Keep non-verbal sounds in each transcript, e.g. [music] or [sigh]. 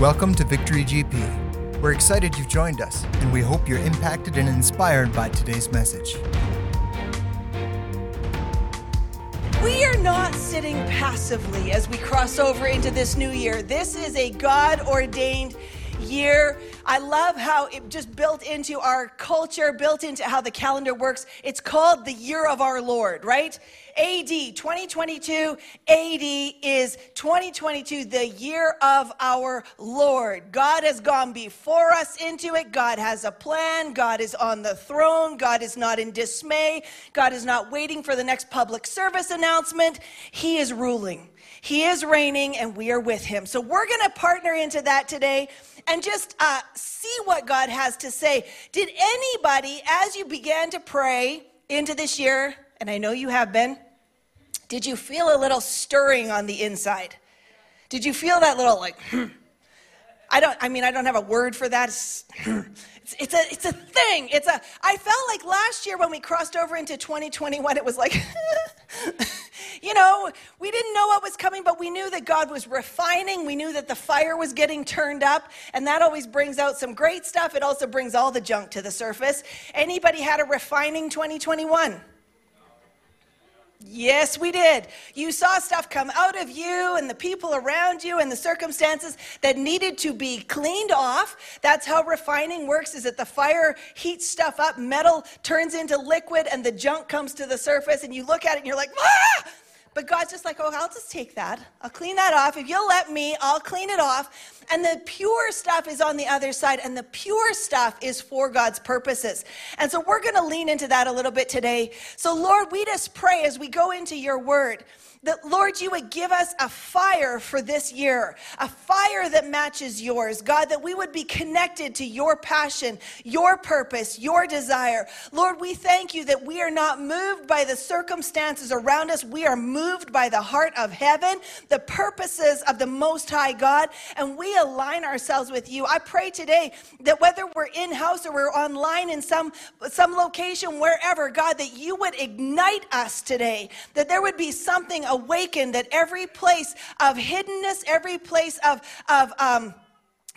Welcome to Victory GP. We're excited you've joined us, and we hope you're impacted and inspired by today's message. We are not sitting passively as we cross over into this new year. This is a God ordained year. I love how it just built into our culture, built into how the calendar works. It's called the year of our Lord, right? AD 2022, AD is 2022, the year of our Lord. God has gone before us into it. God has a plan. God is on the throne. God is not in dismay. God is not waiting for the next public service announcement. He is ruling. He is reigning, and we are with him. So we're going to partner into that today and just uh, see what God has to say. Did anybody, as you began to pray into this year, and I know you have been, did you feel a little stirring on the inside? Did you feel that little like, hmm? I don't, I mean, I don't have a word for that. It's, it's, a, it's a thing. It's a, I felt like last year when we crossed over into 2021, it was like, [laughs] you know, we didn't know what was coming, but we knew that God was refining. We knew that the fire was getting turned up, and that always brings out some great stuff. It also brings all the junk to the surface. Anybody had a refining 2021? Yes, we did. You saw stuff come out of you and the people around you and the circumstances that needed to be cleaned off. That's how refining works is that the fire heats stuff up, metal turns into liquid and the junk comes to the surface and you look at it and you're like, "Ah!" But God's just like, oh, I'll just take that. I'll clean that off. If you'll let me, I'll clean it off. And the pure stuff is on the other side, and the pure stuff is for God's purposes. And so we're going to lean into that a little bit today. So, Lord, we just pray as we go into your word that, Lord, you would give us a fire for this year, a fire that matches yours. God, that we would be connected to your passion, your purpose, your desire. Lord, we thank you that we are not moved by the circumstances around us. We are moved by the heart of heaven, the purposes of the Most High God, and we align ourselves with you. I pray today that whether we're in house or we're online in some, some location, wherever, God, that you would ignite us today, that there would be something awakened that every place of hiddenness, every place of, of um,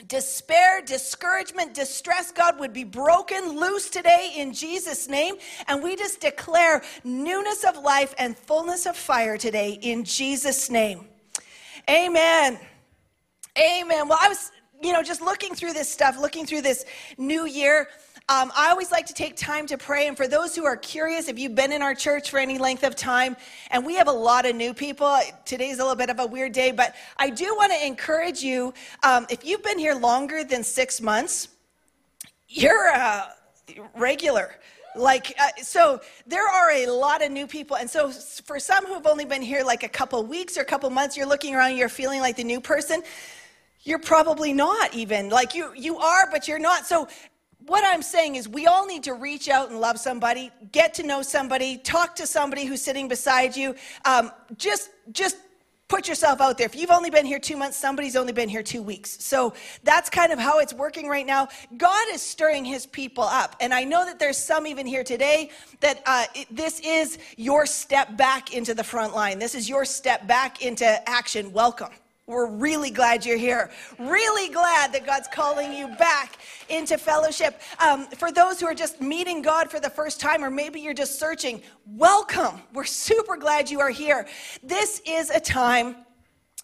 despair, discouragement, distress, God, would be broken loose today in Jesus' name. And we just declare newness of life and fullness of fire today in Jesus' name. Amen. Amen. Well, I was, you know, just looking through this stuff, looking through this new year. Um, I always like to take time to pray. And for those who are curious, if you've been in our church for any length of time, and we have a lot of new people, today's a little bit of a weird day, but I do want to encourage you um, if you've been here longer than six months, you're a regular like uh, so there are a lot of new people and so for some who've only been here like a couple weeks or a couple months you're looking around you're feeling like the new person you're probably not even like you you are but you're not so what I'm saying is, we all need to reach out and love somebody, get to know somebody, talk to somebody who's sitting beside you. Um, just, just put yourself out there. If you've only been here two months, somebody's only been here two weeks. So that's kind of how it's working right now. God is stirring his people up. And I know that there's some even here today that uh, it, this is your step back into the front line. This is your step back into action. Welcome. We're really glad you're here. Really glad that God's calling you back into fellowship. Um, for those who are just meeting God for the first time, or maybe you're just searching, welcome. We're super glad you are here. This is a time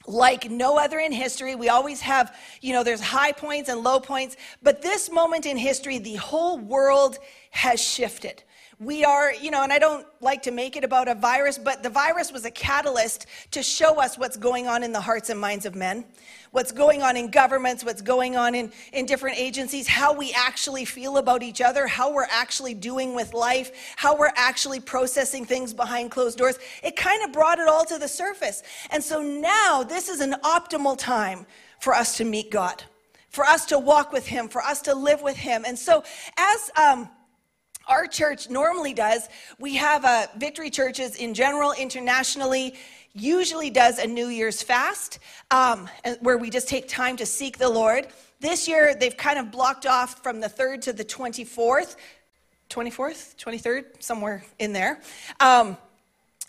like no other in history. We always have, you know, there's high points and low points, but this moment in history, the whole world has shifted. We are, you know, and I don't like to make it about a virus, but the virus was a catalyst to show us what's going on in the hearts and minds of men, what's going on in governments, what's going on in, in different agencies, how we actually feel about each other, how we're actually doing with life, how we're actually processing things behind closed doors. It kind of brought it all to the surface. And so now this is an optimal time for us to meet God, for us to walk with Him, for us to live with Him. And so as, um, our church normally does, we have uh, victory churches in general, internationally, usually does a New Year's fast um, where we just take time to seek the Lord. This year, they've kind of blocked off from the 3rd to the 24th. 24th, 23rd, somewhere in there. Um,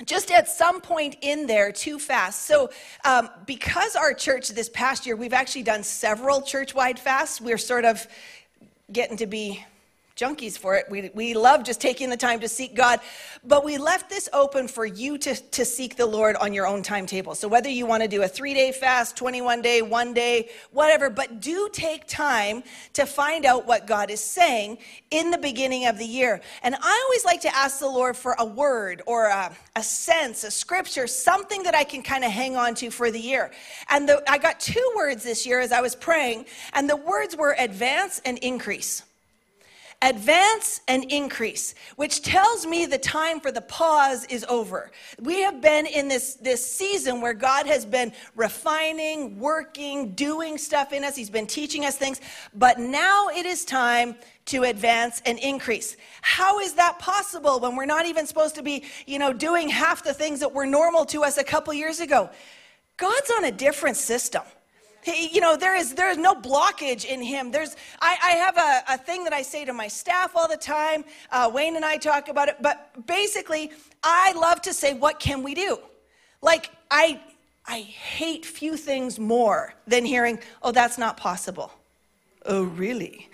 just at some point in there to fast. So, um, because our church this past year, we've actually done several church wide fasts, we're sort of getting to be junkies for it. We, we love just taking the time to seek God, but we left this open for you to, to seek the Lord on your own timetable. So whether you want to do a three day fast, 21 day, one day, whatever, but do take time to find out what God is saying in the beginning of the year. And I always like to ask the Lord for a word or a, a sense, a scripture, something that I can kind of hang on to for the year. And the, I got two words this year as I was praying, and the words were advance and increase advance and increase, which tells me the time for the pause is over. We have been in this, this season where God has been refining, working, doing stuff in us. He's been teaching us things, but now it is time to advance and increase. How is that possible when we're not even supposed to be, you know, doing half the things that were normal to us a couple years ago? God's on a different system. You know, there is there is no blockage in him. There's I, I have a, a thing that I say to my staff all the time. Uh, Wayne and I talk about it, but basically, I love to say, "What can we do?" Like I I hate few things more than hearing, "Oh, that's not possible." Oh, really?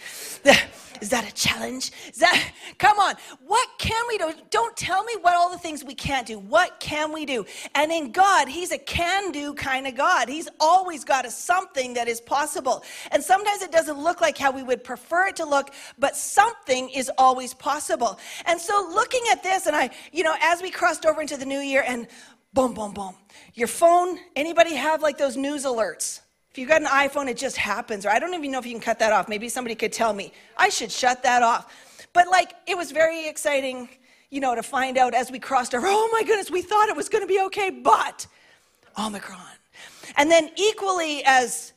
[laughs] Is that a challenge? Is that, [laughs] come on, what can we do? Don't tell me what all the things we can't do. What can we do? And in God, He's a can do kind of God. He's always got a something that is possible. And sometimes it doesn't look like how we would prefer it to look, but something is always possible. And so looking at this, and I, you know, as we crossed over into the new year, and boom, boom, boom, your phone, anybody have like those news alerts? If you've got an iPhone, it just happens. Or I don't even know if you can cut that off. Maybe somebody could tell me. I should shut that off. But like, it was very exciting, you know, to find out as we crossed over, oh my goodness, we thought it was going to be okay, but Omicron. And then equally as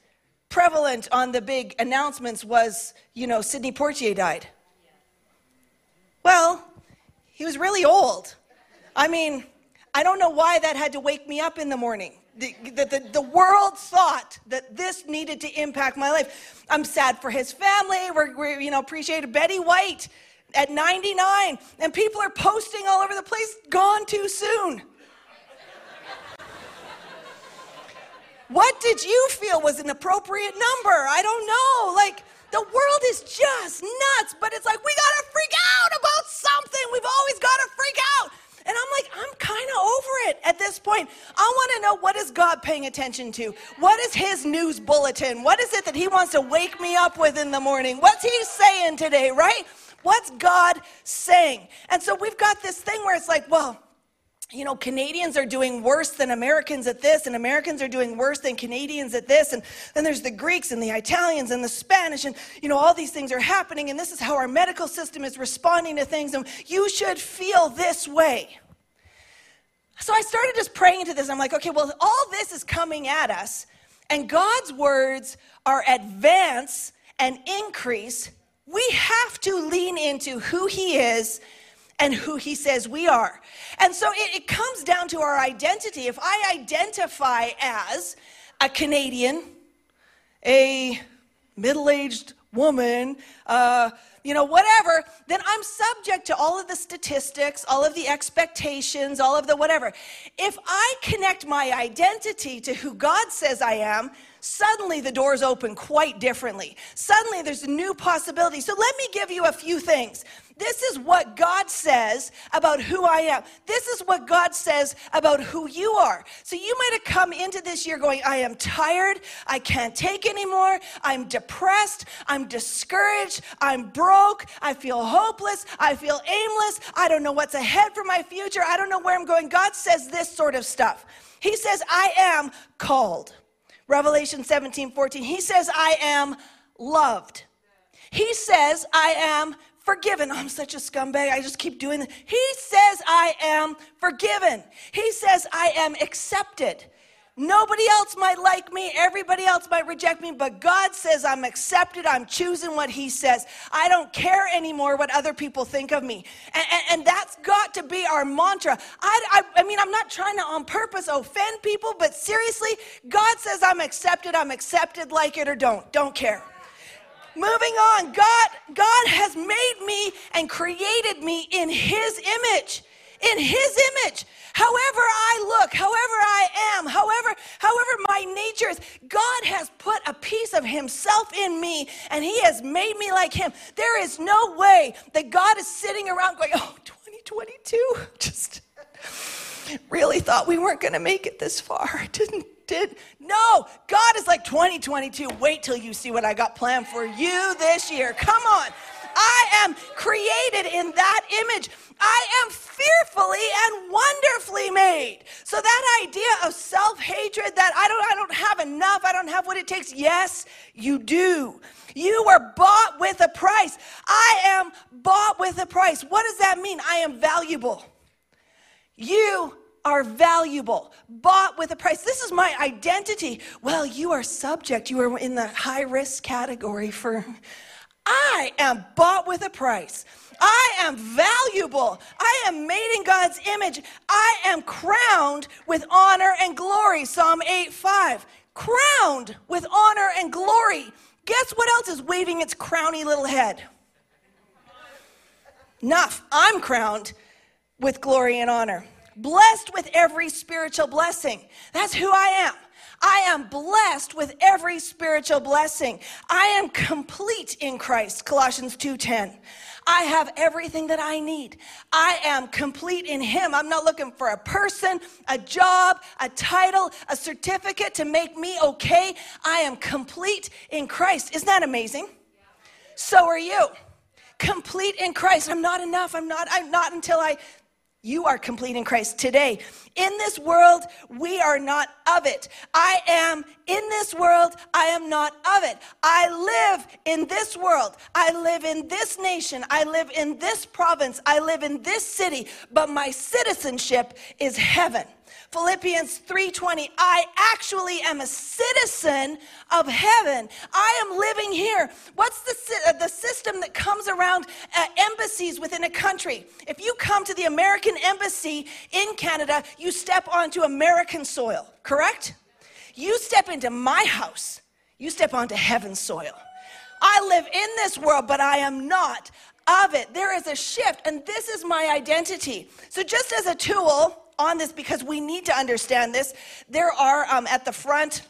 prevalent on the big announcements was, you know, Sidney Poitier died. Well, he was really old. I mean, I don't know why that had to wake me up in the morning the, the, the, world thought that this needed to impact my life. I'm sad for his family. We're, we're, you know, appreciated Betty White at 99, and people are posting all over the place, gone too soon. what did you feel was an appropriate number? I don't know. Like, the world is just nuts, but it's like, we gotta freak out about something. We've always gotta freak out. And I'm like, I'm kind of over it at this point. I want to know what is God paying attention to? What is his news bulletin? What is it that he wants to wake me up with in the morning? What's he saying today, right? What's God saying? And so we've got this thing where it's like, well, you know, Canadians are doing worse than Americans at this, and Americans are doing worse than Canadians at this. And then there's the Greeks and the Italians and the Spanish, and, you know, all these things are happening, and this is how our medical system is responding to things. And you should feel this way. So I started just praying into this. I'm like, okay, well, all this is coming at us, and God's words are advance and increase. We have to lean into who He is and who he says we are. And so it, it, comes down to our identity. If I identify as a Canadian, a middle aged woman, uh, you know, whatever, then I'm subject to all of the statistics, all of the expectations, all of the whatever. If I connect my identity to who God says I am, suddenly the doors open quite differently. Suddenly there's a new possibility. So let me give you a few things. This is what God says about who I am. This is what God says about who you are. So you might have come into this year going, I am tired. I can't take anymore. I'm depressed. I'm discouraged. I'm broke. I feel hopeless. I feel aimless. I don't know what's ahead for my future. I don't know where I'm going. God says this sort of stuff. He says, I am called. Revelation 17, 14. He says, I am loved. He says, I am forgiven. I'm such a scumbag. I just keep doing it. He says, I am forgiven. He says, I am accepted. Nobody else might like me. Everybody else might reject me, but God says I'm accepted. I'm choosing what He says. I don't care anymore what other people think of me. And, and, and that's got to be our mantra. I, I, I mean, I'm not trying to on purpose offend people, but seriously, God says I'm accepted. I'm accepted, like it or don't. Don't care. Moving on, God, God has made me and created me in His image. In his image. However I look, however I am, however, however my nature is, God has put a piece of himself in me and he has made me like him. There is no way that God is sitting around going, oh, 2022, [laughs] just really thought we weren't going to make it this far. [laughs] Didn't did no god is like 2022 wait till you see what i got planned for you this year come on i am created in that image i am fearfully and wonderfully made so that idea of self-hatred that i don't i don't have enough i don't have what it takes yes you do you were bought with a price i am bought with a price what does that mean i am valuable you are valuable, bought with a price. This is my identity. Well, you are subject. You are in the high risk category for. I am bought with a price. I am valuable. I am made in God's image. I am crowned with honor and glory. Psalm 8 5. Crowned with honor and glory. Guess what else is waving its crowny little head? Enough. I'm crowned with glory and honor blessed with every spiritual blessing. That's who I am. I am blessed with every spiritual blessing. I am complete in Christ, Colossians 2:10. I have everything that I need. I am complete in him. I'm not looking for a person, a job, a title, a certificate to make me okay. I am complete in Christ. Isn't that amazing? So are you. Complete in Christ. I'm not enough. I'm not I'm not until I you are complete in Christ today. In this world, we are not of it. I am in this world, I am not of it. I live in this world. I live in this nation. I live in this province. I live in this city, but my citizenship is heaven. Philippians 3:20 I actually am a citizen of heaven. I am living here. What's the uh, the system that comes around uh, embassies within a country? If you come to the American embassy in Canada, you step onto American soil, correct? You step into my house. You step onto heaven's soil. I live in this world, but I am not of it. There is a shift, and this is my identity. So, just as a tool, on this because we need to understand this. There are um, at the front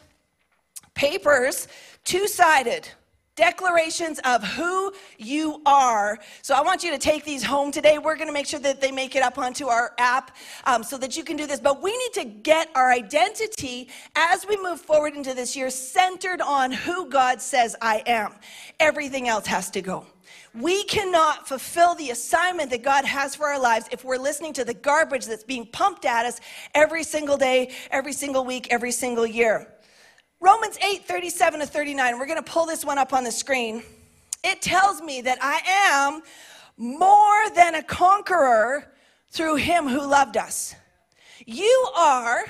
papers, two sided declarations of who you are. So I want you to take these home today. We're going to make sure that they make it up onto our app um, so that you can do this. But we need to get our identity as we move forward into this year centered on who God says I am. Everything else has to go. We cannot fulfill the assignment that God has for our lives if we're listening to the garbage that's being pumped at us every single day, every single week, every single year. Romans 8 37 to 39, we're going to pull this one up on the screen. It tells me that I am more than a conqueror through him who loved us. You are,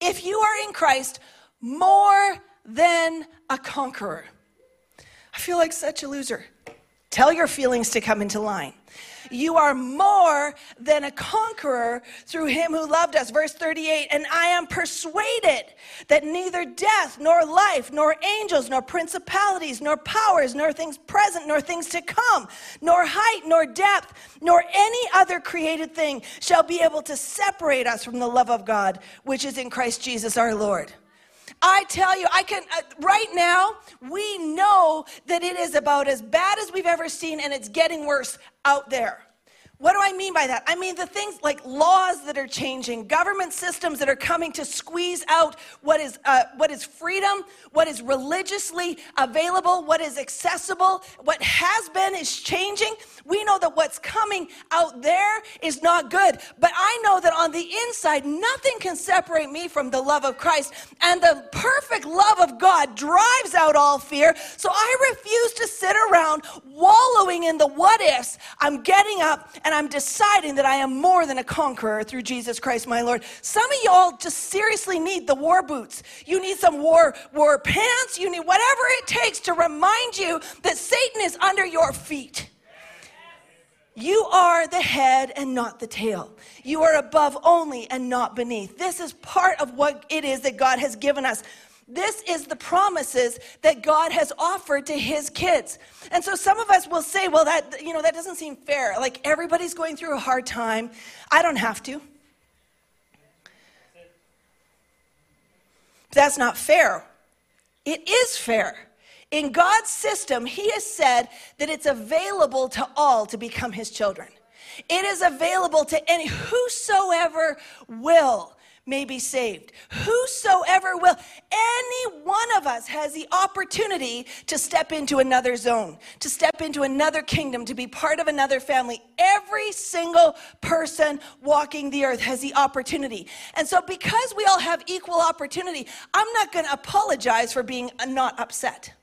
if you are in Christ, more than a conqueror. I feel like such a loser. Tell your feelings to come into line. You are more than a conqueror through him who loved us. Verse 38 And I am persuaded that neither death, nor life, nor angels, nor principalities, nor powers, nor things present, nor things to come, nor height, nor depth, nor any other created thing shall be able to separate us from the love of God, which is in Christ Jesus our Lord. I tell you, I can, uh, right now, we know that it is about as bad as we've ever seen and it's getting worse out there. What do I mean by that? I mean the things like laws that are changing, government systems that are coming to squeeze out what is uh, what is freedom, what is religiously available, what is accessible, what has been is changing. We know that what's coming out there is not good, but I know that on the inside, nothing can separate me from the love of Christ, and the perfect love of God drives out all fear. So I refuse to sit around wallowing in the what ifs. I'm getting up and I'm deciding that I am more than a conqueror through Jesus Christ my Lord. Some of y'all just seriously need the war boots. You need some war war pants, you need whatever it takes to remind you that Satan is under your feet. You are the head and not the tail. You are above only and not beneath. This is part of what it is that God has given us. This is the promises that God has offered to his kids. And so some of us will say, well, that, you know, that doesn't seem fair. Like everybody's going through a hard time. I don't have to. That's not fair. It is fair. In God's system, He has said that it's available to all to become His children. It is available to any, whosoever will may be saved. Whosoever will, any one of us has the opportunity to step into another zone, to step into another kingdom, to be part of another family. Every single person walking the earth has the opportunity. And so, because we all have equal opportunity, I'm not going to apologize for being not upset.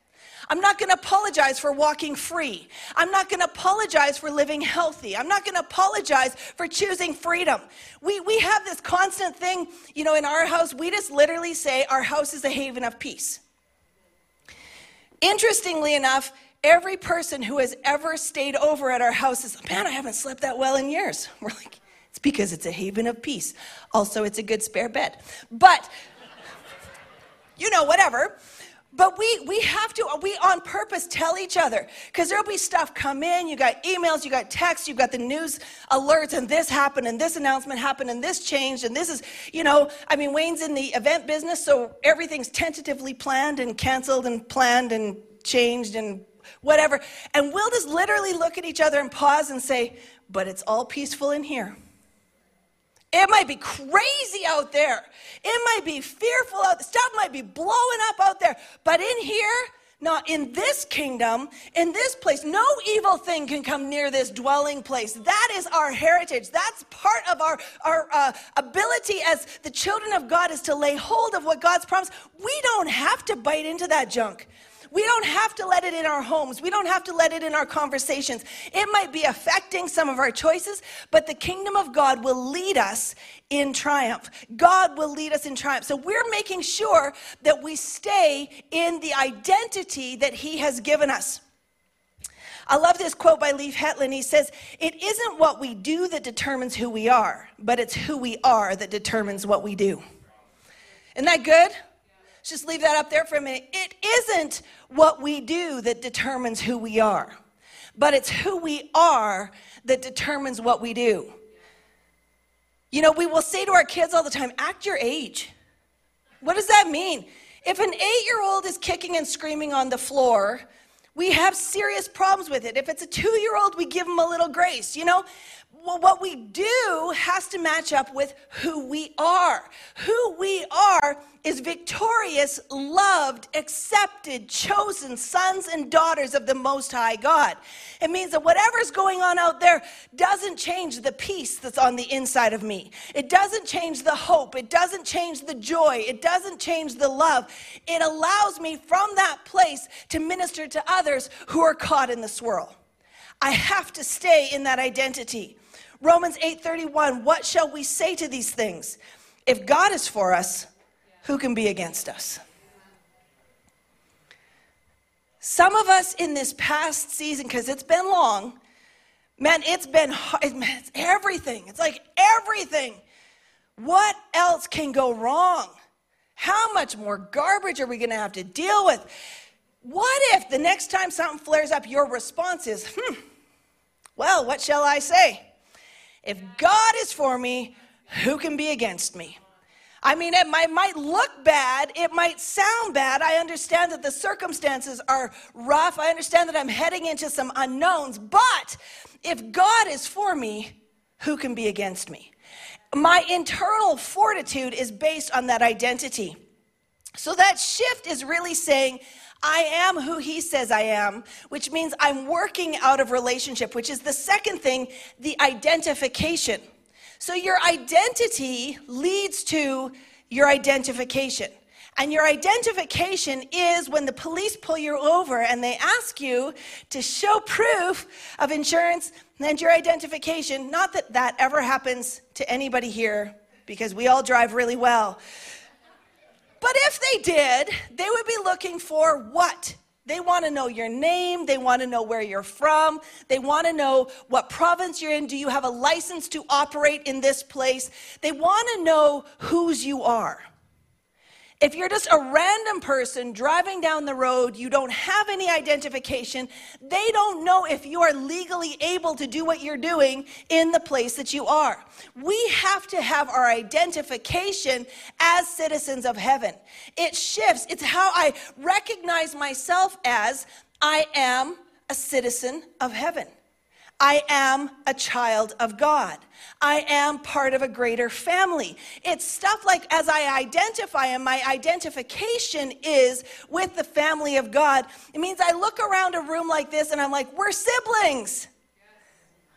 I'm not going to apologize for walking free. I'm not going to apologize for living healthy. I'm not going to apologize for choosing freedom. We, we have this constant thing, you know, in our house, we just literally say our house is a haven of peace. Interestingly enough, every person who has ever stayed over at our house is, man, I haven't slept that well in years. [laughs] We're like, it's because it's a haven of peace. Also, it's a good spare bed. But, you know, whatever. But we we have to we on purpose tell each other because there'll be stuff come in. You got emails, you got texts, you got the news alerts, and this happened, and this announcement happened, and this changed, and this is you know I mean Wayne's in the event business, so everything's tentatively planned and canceled and planned and changed and whatever. And we'll just literally look at each other and pause and say, "But it's all peaceful in here." It might be crazy out there. It might be fearful out stuff might be blowing up out there. But in here, not in this kingdom, in this place, no evil thing can come near this dwelling place. That is our heritage. That's part of our, our uh, ability as the children of God is to lay hold of what God's promised. We don't have to bite into that junk. We don't have to let it in our homes. We don't have to let it in our conversations. It might be affecting some of our choices, but the kingdom of God will lead us in triumph. God will lead us in triumph. So we're making sure that we stay in the identity that He has given us. I love this quote by Leif Hetland. He says, It isn't what we do that determines who we are, but it's who we are that determines what we do. Isn't that good? Let's just leave that up there for a minute. It isn't what we do that determines who we are, but it's who we are that determines what we do. You know, we will say to our kids all the time, act your age. What does that mean? If an eight year old is kicking and screaming on the floor, we have serious problems with it. If it's a two year old, we give them a little grace. You know, well, what we do has to match up with who we are. Who we are is victorious, loved, accepted, chosen sons and daughters of the Most High God. It means that whatever's going on out there doesn't change the peace that's on the inside of me. It doesn't change the hope. It doesn't change the joy. It doesn't change the love. It allows me from that place to minister to others who are caught in the swirl. I have to stay in that identity. Romans 8:31, what shall we say to these things? If God is for us, who can be against us? Some of us in this past season, because it's been long, man, it's been man, it's everything. It's like everything. What else can go wrong? How much more garbage are we going to have to deal with? What if the next time something flares up, your response is, hmm, well, what shall I say? If God is for me, who can be against me? I mean, it might, might, look bad. It might sound bad. I understand that the circumstances are rough. I understand that I'm heading into some unknowns. But if God is for me, who can be against me? My internal fortitude is based on that identity. So that shift is really saying, I am who he says I am, which means I'm working out of relationship, which is the second thing, the identification. So your identity leads to your identification. And your identification is when the police pull you over and they ask you to show proof of insurance and your identification. Not that that ever happens to anybody here because we all drive really well. But if they did, they would be looking for what? They want to know your name. They want to know where you're from. They want to know what province you're in. Do you have a license to operate in this place? They want to know whose you are. If you're just a random person driving down the road, you don't have any identification, they don't know if you are legally able to do what you're doing in the place that you are. We have to have our identification as citizens of heaven. It shifts, it's how I recognize myself as I am a citizen of heaven. I am a child of God. I am part of a greater family. It's stuff like as I identify, and my identification is with the family of God. It means I look around a room like this and I'm like, we're siblings.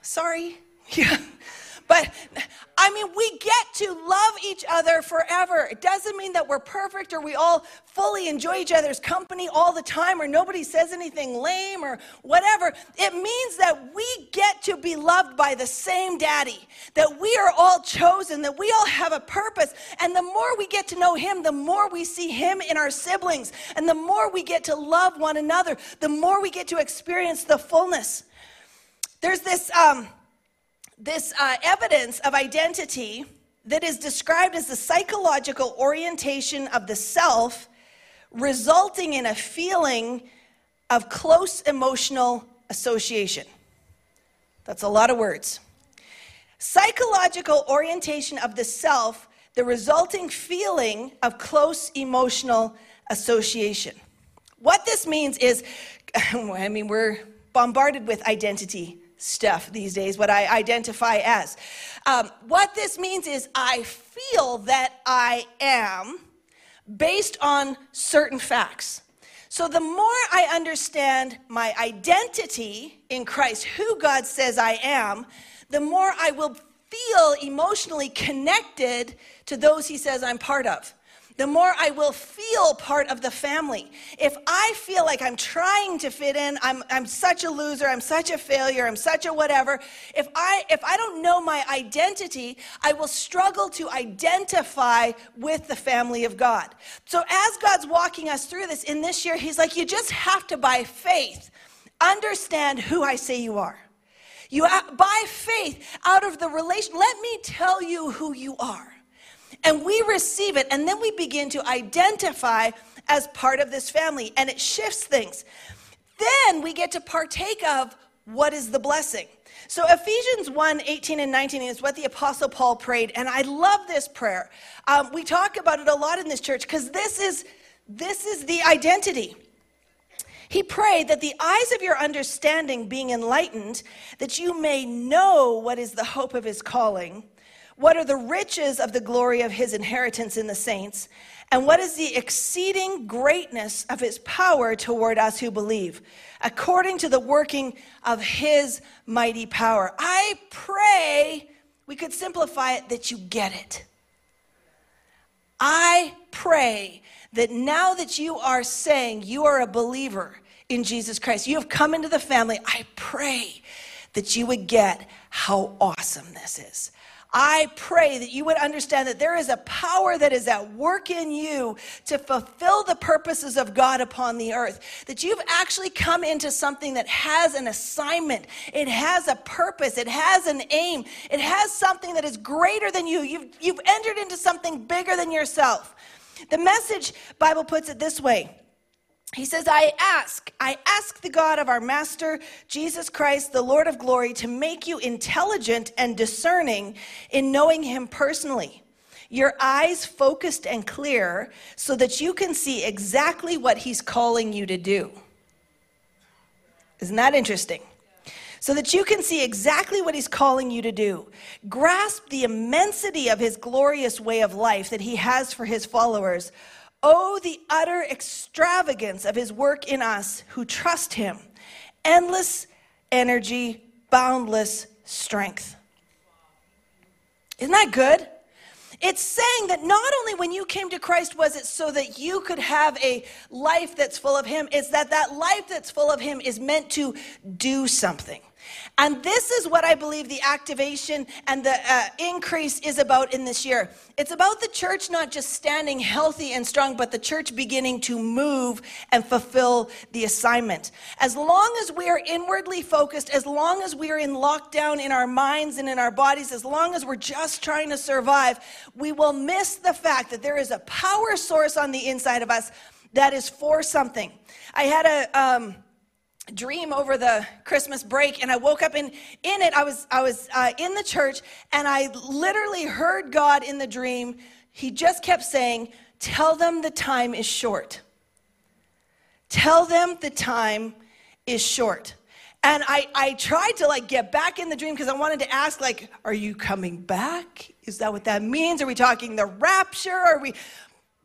Sorry. [laughs] Yeah. But I mean, we get to love each other forever. It doesn't mean that we're perfect or we all fully enjoy each other's company all the time or nobody says anything lame or whatever. It means that we get to be loved by the same daddy, that we are all chosen, that we all have a purpose. And the more we get to know him, the more we see him in our siblings. And the more we get to love one another, the more we get to experience the fullness. There's this. Um, this uh, evidence of identity that is described as the psychological orientation of the self, resulting in a feeling of close emotional association. That's a lot of words. Psychological orientation of the self, the resulting feeling of close emotional association. What this means is, [laughs] I mean, we're bombarded with identity stuff these days, what I identify as. Um, what this means is I feel that I am based on certain facts. So the more I understand my identity in Christ, who God says I am, the more I will feel emotionally connected to those He says I'm part of the more I will feel part of the family. If I feel like I'm trying to fit in, I'm, I'm such a loser, I'm such a failure, I'm such a whatever, if I, if I don't know my identity, I will struggle to identify with the family of God. So as God's walking us through this in this year, He's like, you just have to, by faith, understand who I say you are. You, by faith, out of the relation, let me tell you who you are and we receive it, and then we begin to identify as part of this family, and it shifts things. Then we get to partake of what is the blessing. So Ephesians 1 18 and 19 is what the Apostle Paul prayed, and I love this prayer. Um, we talk about it a lot in this church because this is this is the identity. He prayed that the eyes of your understanding being enlightened, that you may know what is the hope of his calling what are the riches of the glory of his inheritance in the saints? And what is the exceeding greatness of his power toward us who believe, according to the working of his mighty power? I pray we could simplify it that you get it. I pray that now that you are saying you are a believer in Jesus Christ, you have come into the family, I pray that you would get how awesome this is. I pray that you would understand that there is a power that is at work in you to fulfill the purposes of God upon the earth. That you've actually come into something that has an assignment, it has a purpose, it has an aim, it has something that is greater than you. You've, you've entered into something bigger than yourself. The message Bible puts it this way he says, I ask, I ask the God of our Master, Jesus Christ, the Lord of glory, to make you intelligent and discerning in knowing him personally. Your eyes focused and clear so that you can see exactly what he's calling you to do. Isn't that interesting? So that you can see exactly what he's calling you to do. Grasp the immensity of his glorious way of life that he has for his followers Oh, the utter extravagance of his work in us who trust him. Endless energy, boundless strength. Isn't that good? It's saying that not only when you came to Christ was it so that you could have a life that's full of Him, it's that that life that's full of Him is meant to do something. And this is what I believe the activation and the uh, increase is about in this year. It's about the church not just standing healthy and strong, but the church beginning to move and fulfill the assignment. As long as we are inwardly focused, as long as we are in lockdown in our minds and in our bodies, as long as we're just trying to survive, we will miss the fact that there is a power source on the inside of us that is for something. I had a. Um, dream over the christmas break and i woke up in in it. I was i was uh, in the church and i literally heard god in the dream. He just kept saying tell them the time is short. Tell them the time is short. And i i tried to like get back in the dream because i wanted to ask like are you coming back? Is that what that means? Are we talking the rapture? Are we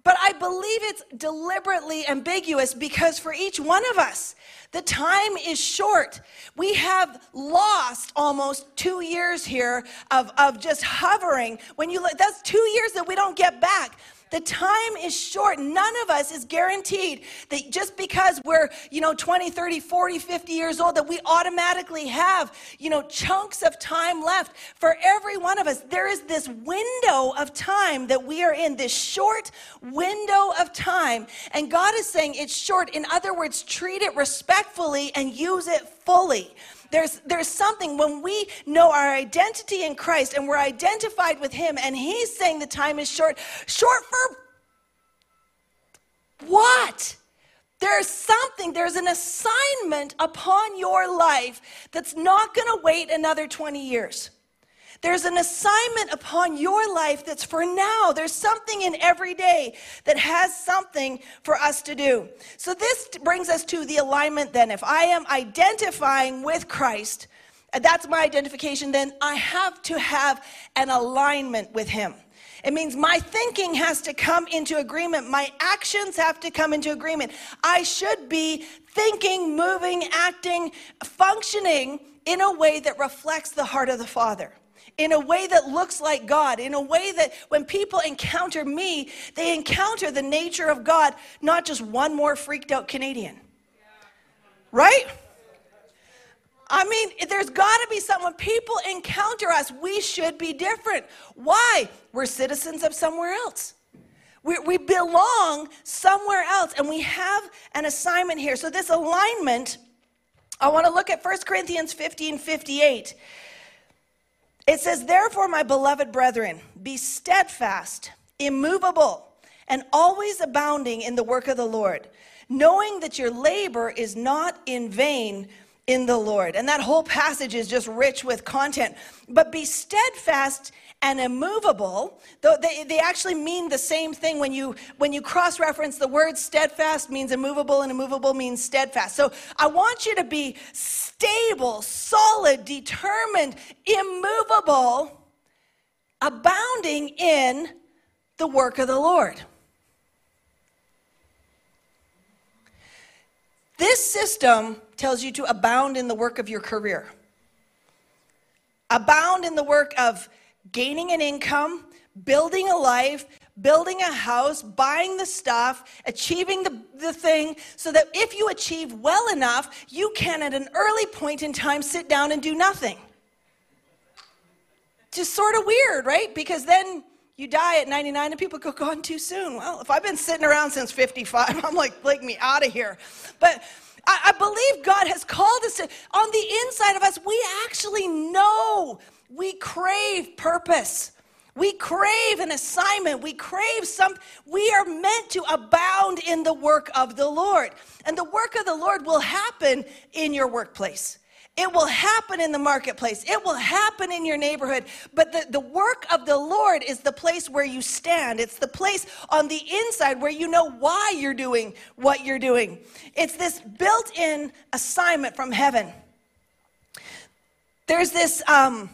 but I believe it's deliberately ambiguous because for each one of us, the time is short. We have lost almost two years here of, of just hovering. When you look, that's two years that we don't get back. The time is short. None of us is guaranteed that just because we're, you know, 20, 30, 40, 50 years old, that we automatically have, you know, chunks of time left. For every one of us, there is this window of time that we are in, this short window of time. And God is saying it's short. In other words, treat it respectfully and use it fully. There's, there's something when we know our identity in Christ and we're identified with Him, and He's saying the time is short. Short for what? There's something, there's an assignment upon your life that's not going to wait another 20 years. There's an assignment upon your life that's for now. There's something in every day that has something for us to do. So, this brings us to the alignment then. If I am identifying with Christ, uh, that's my identification, then I have to have an alignment with Him. It means my thinking has to come into agreement. My actions have to come into agreement. I should be thinking, moving, acting, functioning in a way that reflects the heart of the Father in a way that looks like God, in a way that when people encounter me, they encounter the nature of God, not just one more freaked out Canadian. Right? I mean, there's got to be something. When people encounter us, we should be different. Why? We're citizens of somewhere else. We, we belong somewhere else, and we have an assignment here. So, this alignment, I want to look at 1 Corinthians 15 58. It says, Therefore, my beloved brethren, be steadfast, immovable, and always abounding in the work of the Lord, knowing that your labor is not in vain in the Lord. And that whole passage is just rich with content. But be steadfast and immovable, though they, they actually mean the same thing when you when you cross-reference the word steadfast means immovable and immovable means steadfast. So I want you to be stable, solid, determined, immovable, abounding in the work of the Lord. This system tells you to abound in the work of your career, abound in the work of gaining an income, building a life, building a house, buying the stuff, achieving the, the thing, so that if you achieve well enough, you can at an early point in time sit down and do nothing. Just sort of weird, right? Because then you die at 99 and people go gone too soon. Well, if I've been sitting around since 55, [laughs] I'm like, take me out of here. But I, I believe God has called us to, on the inside of us, we actually know we crave purpose. We crave an assignment. We crave some, we are meant to abound in the work of the Lord. And the work of the Lord will happen in your workplace. It will happen in the marketplace. It will happen in your neighborhood. But the, the work of the Lord is the place where you stand. It's the place on the inside where you know why you're doing what you're doing. It's this built in assignment from heaven. There's this. Um,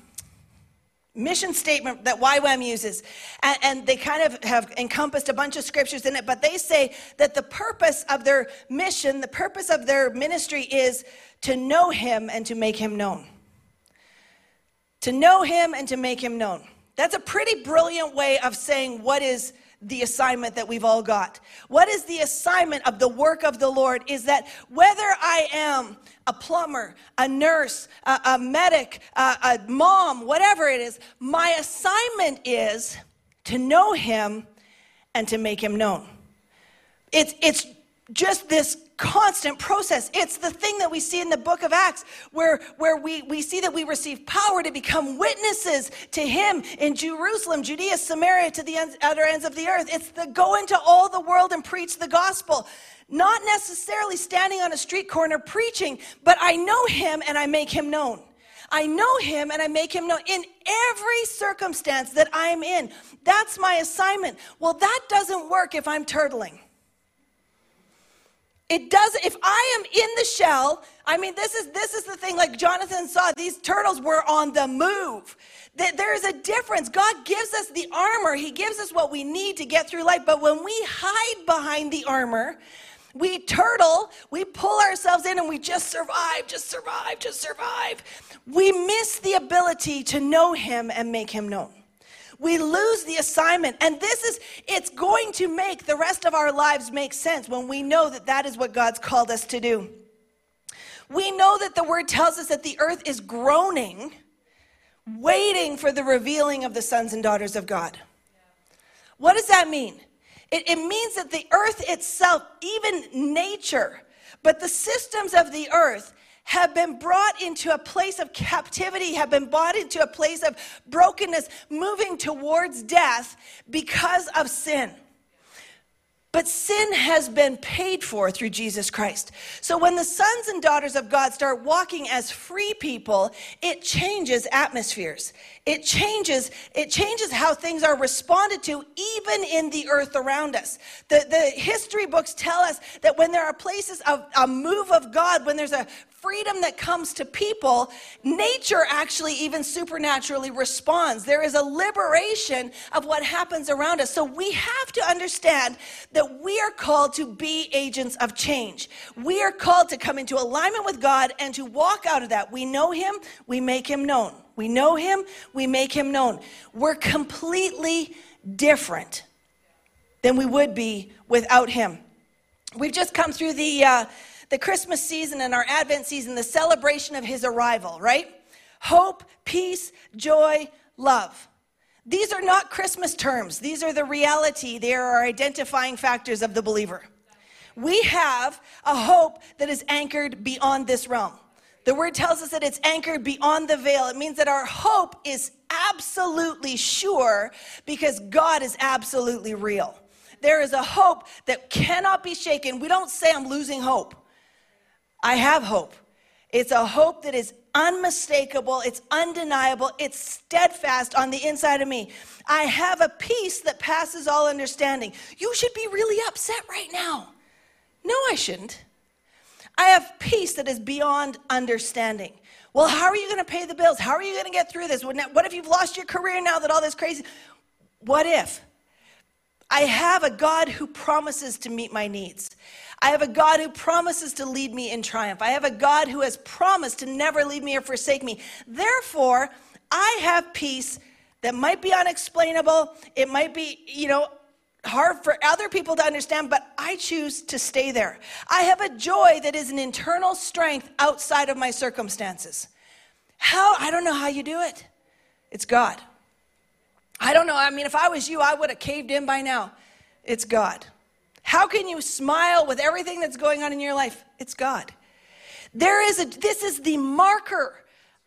mission statement that YWAM uses. And, and, they kind of have encompassed a bunch of scriptures in it, but they say that the purpose of their mission, the purpose of their ministry is to know Him and to make Him known. To know Him and to make Him known. That's a pretty brilliant way of saying what is the assignment that we've all got. What is the assignment of the work of the Lord? Is that whether I am a plumber, a nurse, a, a medic, a, a mom, whatever it is, my assignment is to know Him and to make Him known. It's, it's just this constant process. It's the thing that we see in the book of Acts where, where we, we see that we receive power to become witnesses to him in Jerusalem, Judea, Samaria, to the ends, outer ends of the earth. It's the go into all the world and preach the gospel. Not necessarily standing on a street corner preaching, but I know him and I make him known. I know him and I make him known in every circumstance that I'm in. That's my assignment. Well, that doesn't work if I'm turtling. It does if I am in the shell, I mean this is this is the thing like Jonathan saw these turtles were on the move. That there is a difference. God gives us the armor. He gives us what we need to get through life, but when we hide behind the armor, we turtle, we pull ourselves in and we just survive, just survive, just survive. We miss the ability to know him and make him known we lose the assignment. And this is, it's going to make the rest of our lives make sense when we know that that is what God's called us to do. We know that the word tells us that the earth is groaning, waiting for the revealing of the sons and daughters of God. What does that mean? It, it means that the earth itself, even nature, but the systems of the earth have been brought into a place of captivity, have been brought into a place of brokenness, moving towards death because of sin. But sin has been paid for through Jesus Christ. So when the sons and daughters of God start walking as free people, it changes atmospheres. It changes, it changes how things are responded to, even in the earth around us. The, the history books tell us that when there are places of a move of God, when there's a freedom that comes to people, nature actually even supernaturally responds. There is a liberation of what happens around us. So we have to understand that we are called to be agents of change. We are called to come into alignment with God and to walk out of that. We know Him, we make Him known. We know Him, we make Him known. We're completely different than we would be without Him. We've just come through the. Uh, the Christmas season and our Advent season, the celebration of his arrival, right? Hope, peace, joy, love. These are not Christmas terms. These are the reality. They are our identifying factors of the believer. We have a hope that is anchored beyond this realm. The word tells us that it's anchored beyond the veil. It means that our hope is absolutely sure because God is absolutely real. There is a hope that cannot be shaken. We don't say, I'm losing hope. I have hope. It's a hope that is unmistakable, it's undeniable, it's steadfast on the inside of me. I have a peace that passes all understanding. You should be really upset right now. No, I shouldn't. I have peace that is beyond understanding. Well, how are you going to pay the bills? How are you going to get through this? What if you've lost your career now that all this crazy? What if? I have a God who promises to meet my needs. I have a God who promises to lead me in triumph. I have a God who has promised to never leave me or forsake me. Therefore, I have peace that might be unexplainable. It might be, you know, hard for other people to understand, but I choose to stay there. I have a joy that is an internal strength outside of my circumstances. How? I don't know how you do it. It's God. I don't know. I mean, if I was you, I would have caved in by now. It's God. How can you smile with everything that's going on in your life? It's God. There is a this is the marker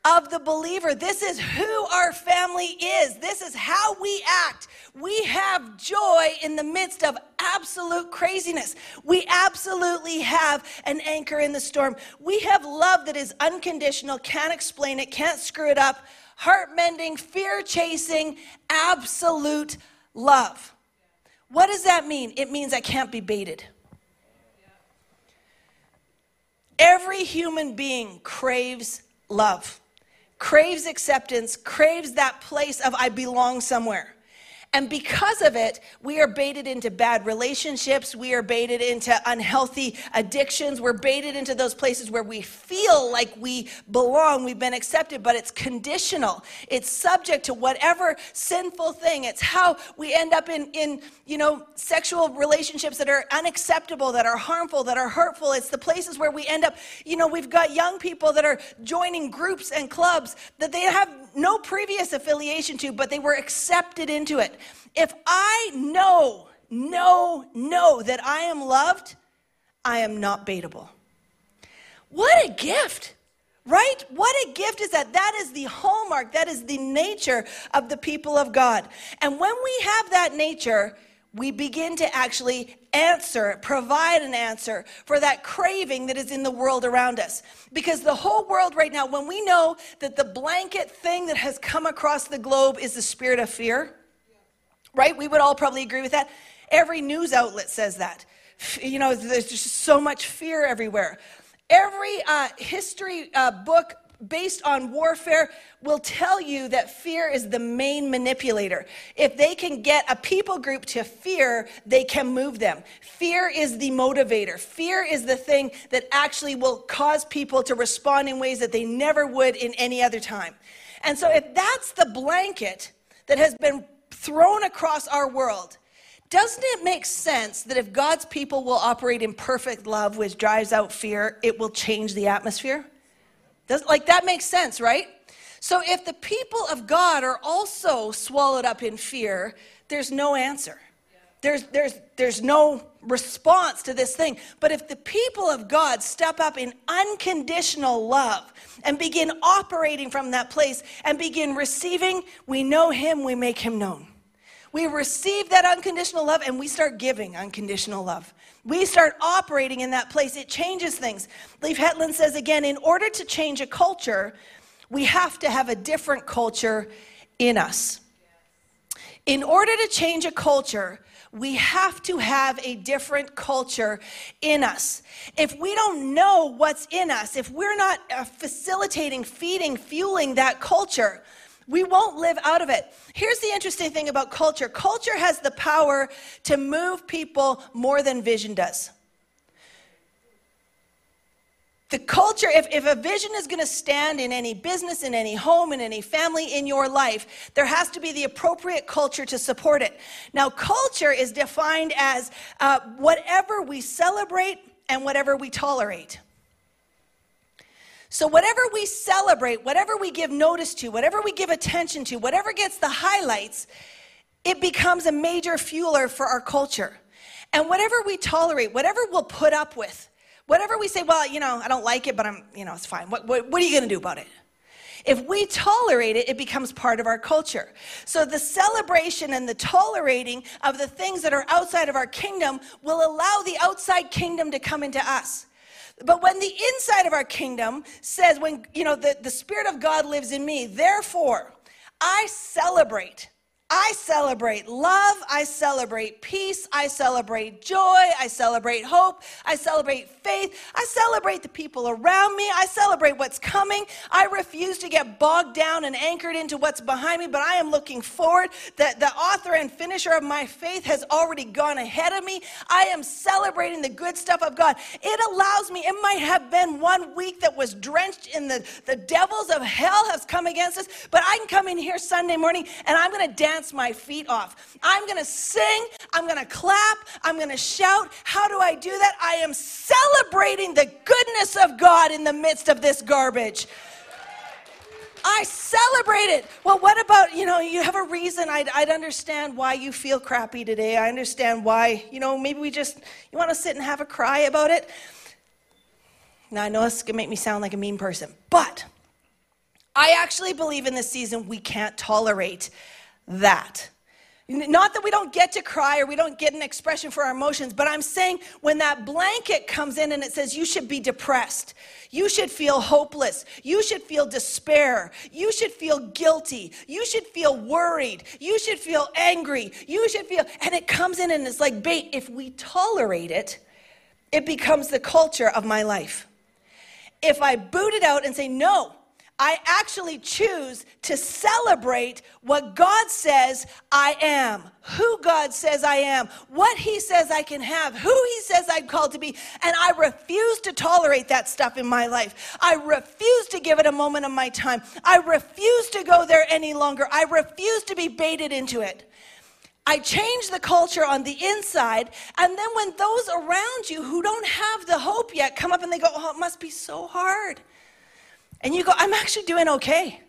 of the believer. This is who our family is. This is how we act. We have joy in the midst of absolute craziness. We absolutely have an anchor in the storm. We have love that is unconditional, can't explain it, can't screw it up, heart mending, fear chasing, absolute love. What does that mean? It means I can't be baited. Every human being craves love, craves acceptance, craves that place of I belong somewhere. And because of it, we are baited into bad relationships. We are baited into unhealthy addictions. We're baited into those places where we feel like we belong, we've been accepted, but it's conditional. It's subject to whatever sinful thing. It's how we end up in, in you know, sexual relationships that are unacceptable, that are harmful, that are hurtful. It's the places where we end up, you know, we've got young people that are joining groups and clubs that they have no previous affiliation to, but they were accepted into it. If I know, know, know that I am loved, I am not baitable. What a gift, right? What a gift is that? That is the hallmark, that is the nature of the people of God. And when we have that nature, we begin to actually answer, provide an answer for that craving that is in the world around us. Because the whole world right now, when we know that the blanket thing that has come across the globe is the spirit of fear, right? We would all probably agree with that. Every news outlet says that. You know, there's just so much fear everywhere. Every uh, history uh, book based on warfare will tell you that fear is the main manipulator. If they can get a people group to fear, they can move them. Fear is the motivator. Fear is the thing that actually will cause people to respond in ways that they never would in any other time. And so, if that's the blanket that has been thrown across our world, doesn't it make sense that if God's people will operate in perfect love, which drives out fear, it will change the atmosphere? Does, like that makes sense, right? So if the people of God are also swallowed up in fear, there's no answer. There's, there's, there's no response to this thing. But if the people of God step up in unconditional love and begin operating from that place and begin receiving, we know Him, we make Him known. We receive that unconditional love and we start giving unconditional love. We start operating in that place. It changes things. Leif Hetland says again in order to change a culture, we have to have a different culture in us. In order to change a culture, we have to have a different culture in us. If we don't know what's in us, if we're not uh, facilitating, feeding, fueling that culture, we won't live out of it. Here's the interesting thing about culture culture has the power to move people more than vision does. The culture, if, if a vision is going to stand in any business, in any home, in any family, in your life, there has to be the appropriate culture to support it. Now, culture is defined as uh, whatever we celebrate and whatever we tolerate. So, whatever we celebrate, whatever we give notice to, whatever we give attention to, whatever gets the highlights, it becomes a major fueler for our culture. And whatever we tolerate, whatever we'll put up with, whatever we say, well, you know, I don't like it, but I'm, you know, it's fine. What, what, what are you going to do about it? If we tolerate it, it becomes part of our culture. So the celebration and the tolerating of the things that are outside of our kingdom will allow the outside kingdom to come into us. But when the inside of our kingdom says, when, you know, the, the Spirit of God lives in me, therefore, I celebrate I celebrate love. I celebrate peace. I celebrate joy. I celebrate hope. I celebrate faith. I celebrate the people around me. I celebrate what's coming. I refuse to get bogged down and anchored into what's behind me, but I am looking forward that the author and finisher of my faith has already gone ahead of me. I am celebrating the good stuff of God. It allows me, it might have been one week that was drenched in the, the devils of hell has come against us, but I can come in here Sunday morning and I'm going to dance dance my feet off. I'm going to sing, I'm going to clap, I'm going to shout. How do I do that? I am celebrating the goodness of God in the midst of this garbage. I celebrate it. Well, what about, you know, you have a reason. I'd, I'd understand why you feel crappy today. I understand why, you know, maybe we just, you want to sit and have a cry about it. Now, I know this can make me sound like a mean person, but I actually believe in this season we can't tolerate that. Not that we don't get to cry or we don't get an expression for our emotions, but I'm saying when that blanket comes in and it says you should be depressed, you should feel hopeless, you should feel despair, you should feel guilty, you should feel worried, you should feel angry, you should feel, and it comes in and it's like bait. If we tolerate it, it becomes the culture of my life. If I boot it out and say, no, I actually choose to celebrate what God says I am, who God says I am, what He says I can have, who He says I'm called to be. And I refuse to tolerate that stuff in my life. I refuse to give it a moment of my time. I refuse to go there any longer. I refuse to be baited into it. I change the culture on the inside, and then when those around you who don't have the hope yet come up and they go, Oh, it must be so hard. And you go, I'm actually doing okay.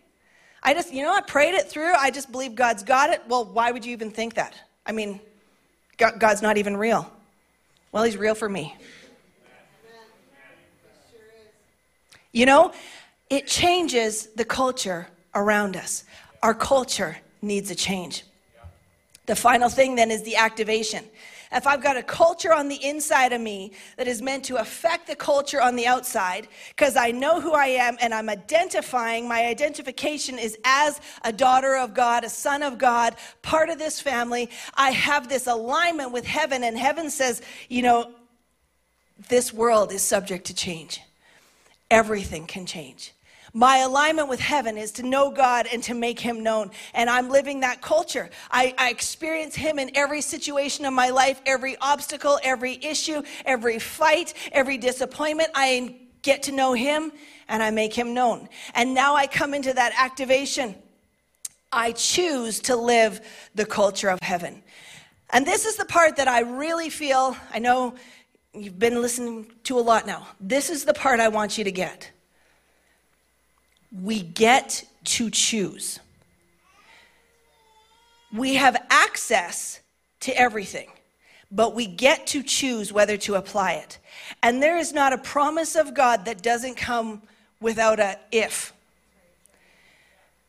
I just, you know, I prayed it through. I just believe God's got it. Well, why would you even think that? I mean, God's not even real. Well, He's real for me. You know, it changes the culture around us. Our culture needs a change. The final thing then is the activation. If I've got a culture on the inside of me that is meant to affect the culture on the outside, because I know who I am and I'm identifying, my identification is as a daughter of God, a son of God, part of this family. I have this alignment with heaven, and heaven says, you know, this world is subject to change. Everything can change. My alignment with heaven is to know God and to make Him known. And I'm living that culture. I, I, experience Him in every situation of my life, every obstacle, every issue, every fight, every disappointment. I get to know Him and I make Him known. And now I come into that activation. I choose to live the culture of heaven. And this is the part that I really feel, I know you've been listening to a lot now. This is the part I want you to get we get to choose. We have access to everything, but we get to choose whether to apply it. And there is not a promise of God that doesn't come without a if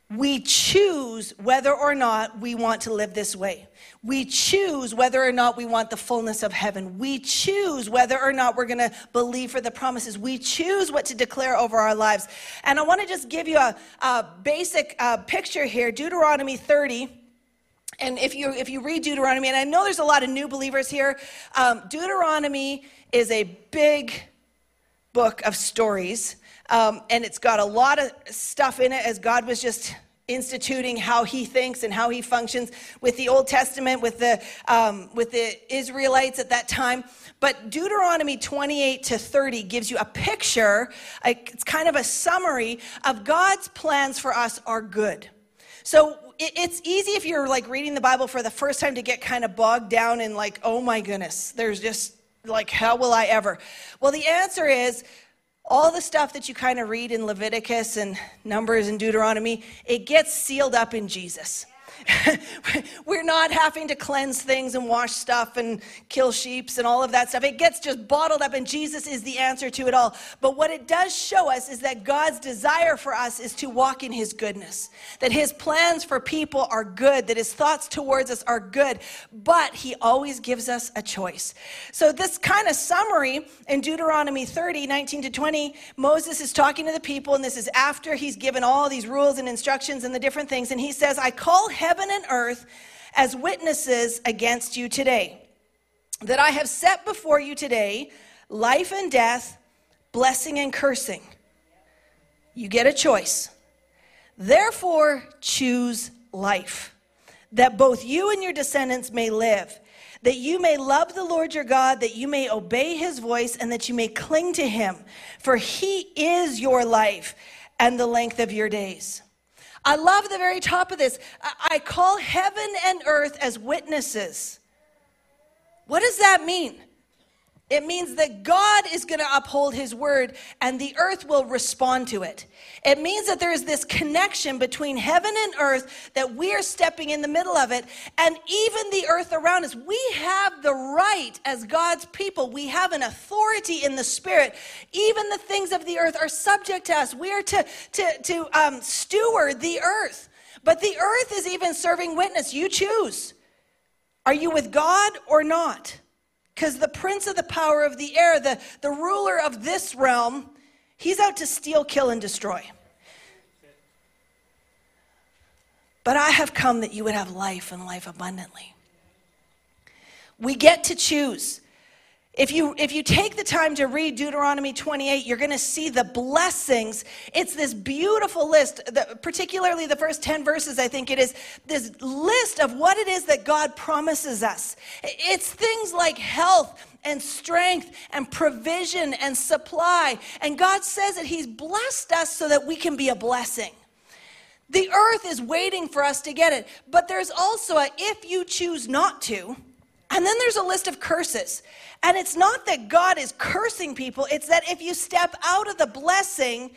we choose whether or not we want to live this way. We choose whether or not we want the fullness of heaven. We choose whether or not we're going to believe for the promises. We choose what to declare over our lives. And I want to just give you a, a basic uh, picture here Deuteronomy 30. And if you, if you read Deuteronomy, and I know there's a lot of new believers here, um, Deuteronomy is a big book of stories. Um, and it's got a lot of stuff in it as God was just instituting how he thinks and how he functions with the Old Testament, with the, um, with the Israelites at that time. But Deuteronomy 28 to 30 gives you a picture, it's kind of a summary of God's plans for us are good. So it's easy if you're like reading the Bible for the first time to get kind of bogged down in like, oh my goodness, there's just like, how will I ever? Well, the answer is all the stuff that you kind of read in Leviticus and Numbers and Deuteronomy, it gets sealed up in Jesus. [laughs] We're not having to cleanse things and wash stuff and kill sheeps and all of that stuff. It gets just bottled up, and Jesus is the answer to it all. But what it does show us is that God's desire for us is to walk in His goodness, that His plans for people are good, that His thoughts towards us are good, but He always gives us a choice. So, this kind of summary in Deuteronomy 30 19 to 20, Moses is talking to the people, and this is after he's given all these rules and instructions and the different things, and he says, I call heaven and earth as witnesses against you today, that I have set before you today life and death, blessing and cursing. You get a choice. Therefore, choose life, that both you and your descendants may live, that you may love the Lord your God, that you may obey his voice, and that you may cling to him, for he is your life and the length of your days. I love the very top of this. I call heaven and earth as witnesses. What does that mean? It means that God is going to uphold his word and the earth will respond to it. It means that there is this connection between heaven and earth that we are stepping in the middle of it and even the earth around us. We have the right as God's people. We have an authority in the spirit. Even the things of the earth are subject to us. We are to, to, to um, steward the earth. But the earth is even serving witness. You choose. Are you with God or not? Because the prince of the power of the air, the, the ruler of this realm, he's out to steal, kill, and destroy. But I have come that you would have life and life abundantly. We get to choose. If you, if you take the time to read Deuteronomy 28, you're going to see the blessings. It's this beautiful list, the, particularly the first 10 verses, I think it is, this list of what it is that God promises us. It's things like health and strength and provision and supply. And God says that He's blessed us so that we can be a blessing. The earth is waiting for us to get it. But there's also a if you choose not to, and then there's a list of curses. And it's not that God is cursing people, it's that if you step out of the blessing,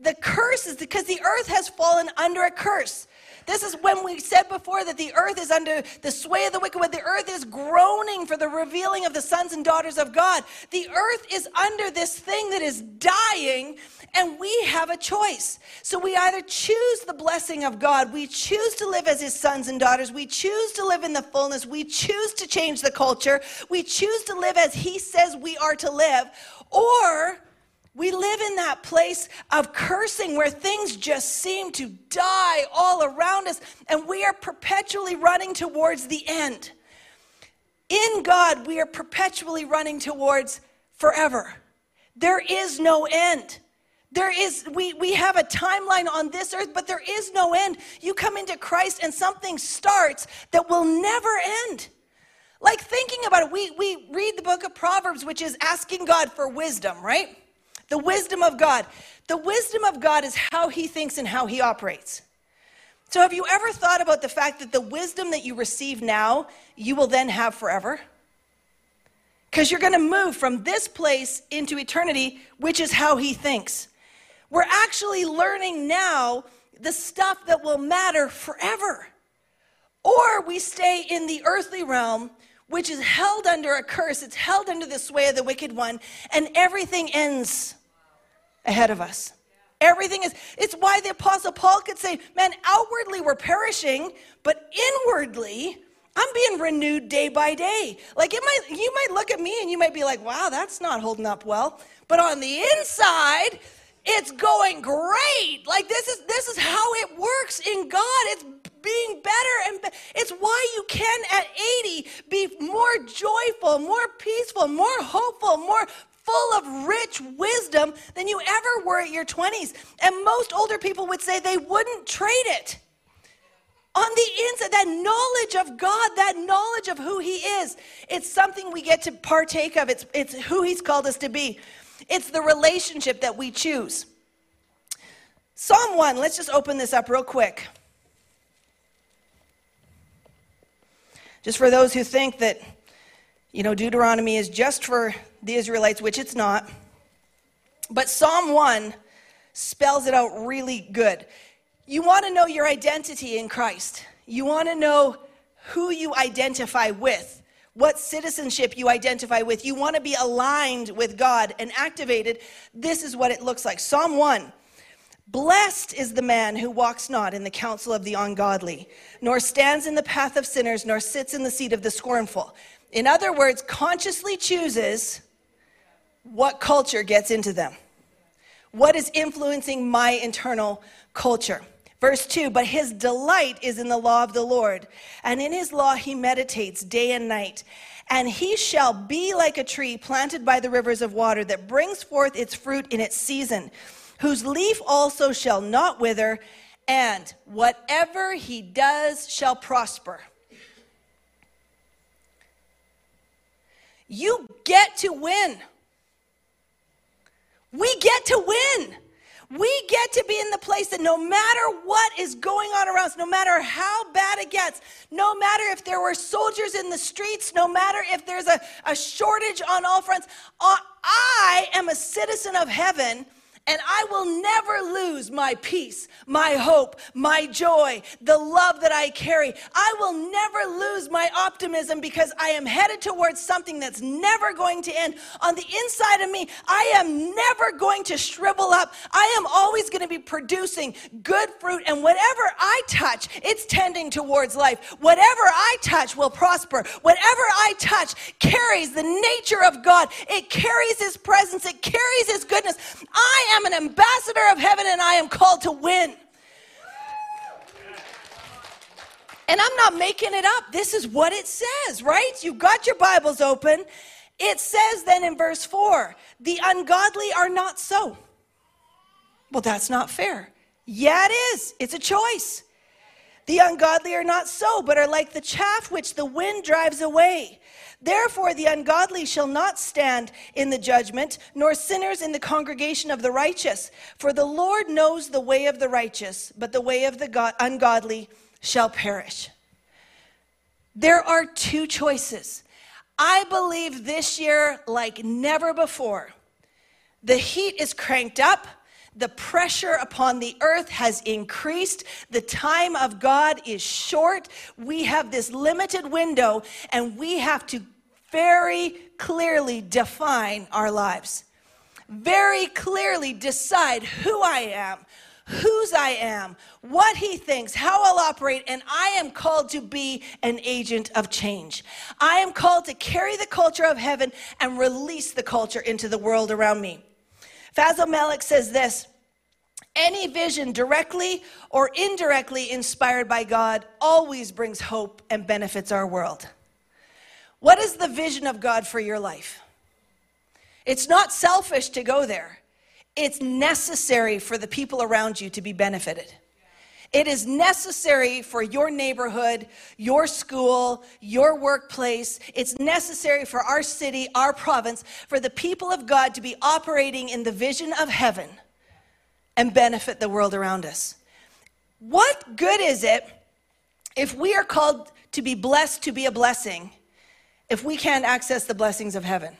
the curse is because the earth has fallen under a curse. This is when we said before that the earth is under the sway of the wicked one. The earth is groaning for the revealing of the sons and daughters of God. The earth is under this thing that is dying, and we have a choice. So we either choose the blessing of God, we choose to live as his sons and daughters, we choose to live in the fullness, we choose to change the culture, we choose to live as he says we are to live, or we live in that place of cursing where things just seem to die all around us, and we are perpetually running towards the end. In God, we are perpetually running towards forever. There is no end. There is, we, we have a timeline on this earth, but there is no end. You come into Christ and something starts that will never end. Like thinking about it, we, we read the book of Proverbs, which is asking God for wisdom, right? The wisdom of God. The wisdom of God is how he thinks and how he operates. So, have you ever thought about the fact that the wisdom that you receive now, you will then have forever? Because you're going to move from this place into eternity, which is how he thinks. We're actually learning now the stuff that will matter forever. Or we stay in the earthly realm, which is held under a curse, it's held under the sway of the wicked one, and everything ends ahead of us. Everything is, it's why the Apostle Paul could say, Man, outwardly we're perishing, but inwardly, I'm being renewed day by day. Like it might, you might look at me and you might be like, wow, that's not holding up well. But on the inside, it's going great. Like this is this is how it works in God. It's being better and be- it's why you can at 80 be more joyful, more peaceful, more hopeful, more full of rich wisdom than you ever were at your 20s. And most older people would say they wouldn't trade it. On the inside, that knowledge of God, that knowledge of who He is, it's something we get to partake of. It's, it's who He's called us to be. It's the relationship that we choose. Psalm 1, let's just open this up real quick. Just for those who think that, you know, Deuteronomy is just for the Israelites, which it's not. But Psalm 1 spells it out really good. You want to know your identity in Christ, you want to know who you identify with, what citizenship you identify with. You want to be aligned with God and activated. This is what it looks like. Psalm 1. Blessed is the man who walks not in the counsel of the ungodly, nor stands in the path of sinners, nor sits in the seat of the scornful. In other words, consciously chooses what culture gets into them. What is influencing my internal culture? Verse 2 But his delight is in the law of the Lord, and in his law he meditates day and night. And he shall be like a tree planted by the rivers of water that brings forth its fruit in its season, whose leaf also shall not wither, and whatever he does shall prosper. You get to win. We get to win. We get to be in the place that no matter what is going on around us, no matter how bad it gets, no matter if there were soldiers in the streets, no matter if there's a, a shortage on all fronts, uh, I am a citizen of heaven and I will never lose my peace, my hope, my joy, the love that I carry. I will never lose my optimism because I am headed towards something that's never going to end. On the inside of me, I am never going to shrivel up. I am always going to be producing good fruit, and whatever I touch, it's tending towards life. Whatever I touch will prosper. Whatever I touch carries the nature of God, it carries His presence, it carries His goodness. I am an ambassador of heaven and I am called to win. And I'm not making it up. This is what it says, right? You've got your Bibles open. It says then in verse 4 the ungodly are not so. Well, that's not fair. Yeah, it is. It's a choice. The ungodly are not so, but are like the chaff which the wind drives away. Therefore, the ungodly shall not stand in the judgment, nor sinners in the congregation of the righteous. For the Lord knows the way of the righteous, but the way of the ungodly shall perish. There are two choices. I believe this year, like never before, the heat is cranked up. The pressure upon the earth has increased. The time of God is short. We have this limited window, and we have to very clearly define our lives. Very clearly decide who I am, whose I am, what he thinks, how I'll operate, and I am called to be an agent of change. I am called to carry the culture of heaven and release the culture into the world around me. Faisal Malick says this any vision directly or indirectly inspired by God always brings hope and benefits our world. What is the vision of God for your life? It's not selfish to go there. It's necessary for the people around you to be benefited. It is necessary for your neighborhood, your school, your workplace. It's necessary for our city, our province, for the people of God to be operating in the vision of heaven and benefit the world around us. What good is it if we are called to be blessed to be a blessing if we can't access the blessings of heaven?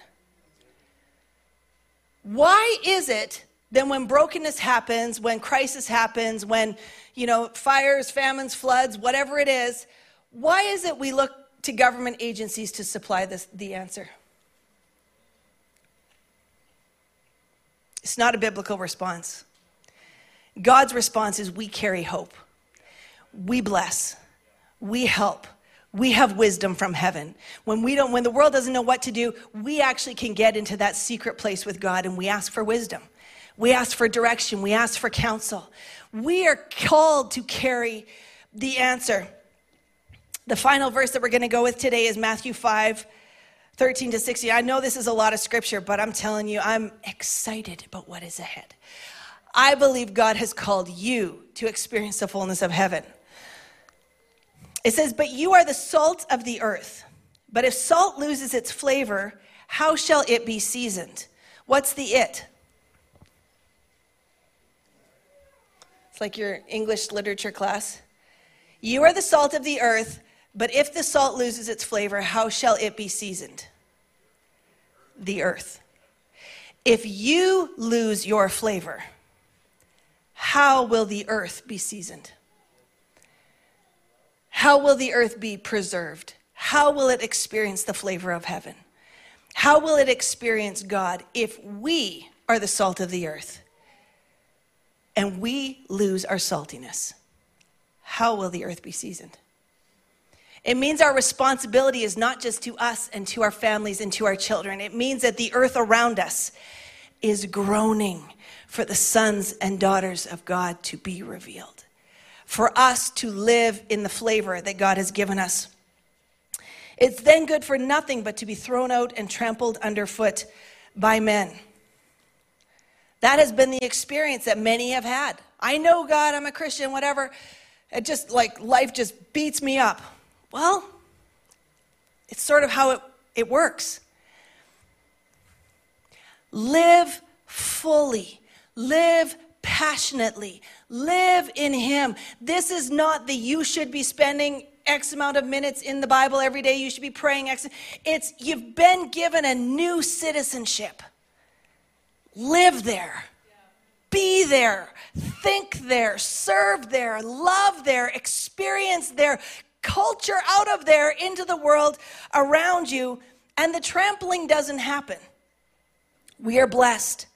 Why is it that when brokenness happens, when crisis happens, when, you know, fires, famines, floods, whatever it is, why is it we look to government agencies to supply this, the answer? It's not a biblical response. God's response is we carry hope, we bless, we help, we have wisdom from heaven. When we don't when the world doesn't know what to do, we actually can get into that secret place with God and we ask for wisdom. We ask for direction, we ask for counsel. We are called to carry the answer. The final verse that we're going to go with today is Matthew 5 13 to 16. I know this is a lot of scripture, but I'm telling you, I'm excited about what is ahead. I believe God has called you to experience the fullness of heaven. It says, But you are the salt of the earth. But if salt loses its flavor, how shall it be seasoned? What's the it? It's like your English literature class. You are the salt of the earth, but if the salt loses its flavor, how shall it be seasoned? The earth. If you lose your flavor, how will the earth be seasoned? How will the earth be preserved? How will it experience the flavor of heaven? How will it experience God if we are the salt of the earth and we lose our saltiness? How will the earth be seasoned? It means our responsibility is not just to us and to our families and to our children. It means that the earth around us is groaning for the sons and daughters of God to be revealed for us to live in the flavor that God has given us. It's then good for nothing but to be thrown out and trampled underfoot by men. That has been the experience that many have had. I know God, I'm a Christian, whatever. It just like life just beats me up. Well, it's sort of how it, it works. Live fully, live passionately. Live in Him. This is not the you should be spending X amount of minutes in the Bible every day. You should be praying X. It's you've been given a new citizenship. Live there. Be there. Think there. Serve there. Love there. Experience there. Culture out of there into the world around you. And the trampling doesn't happen. We are blessed.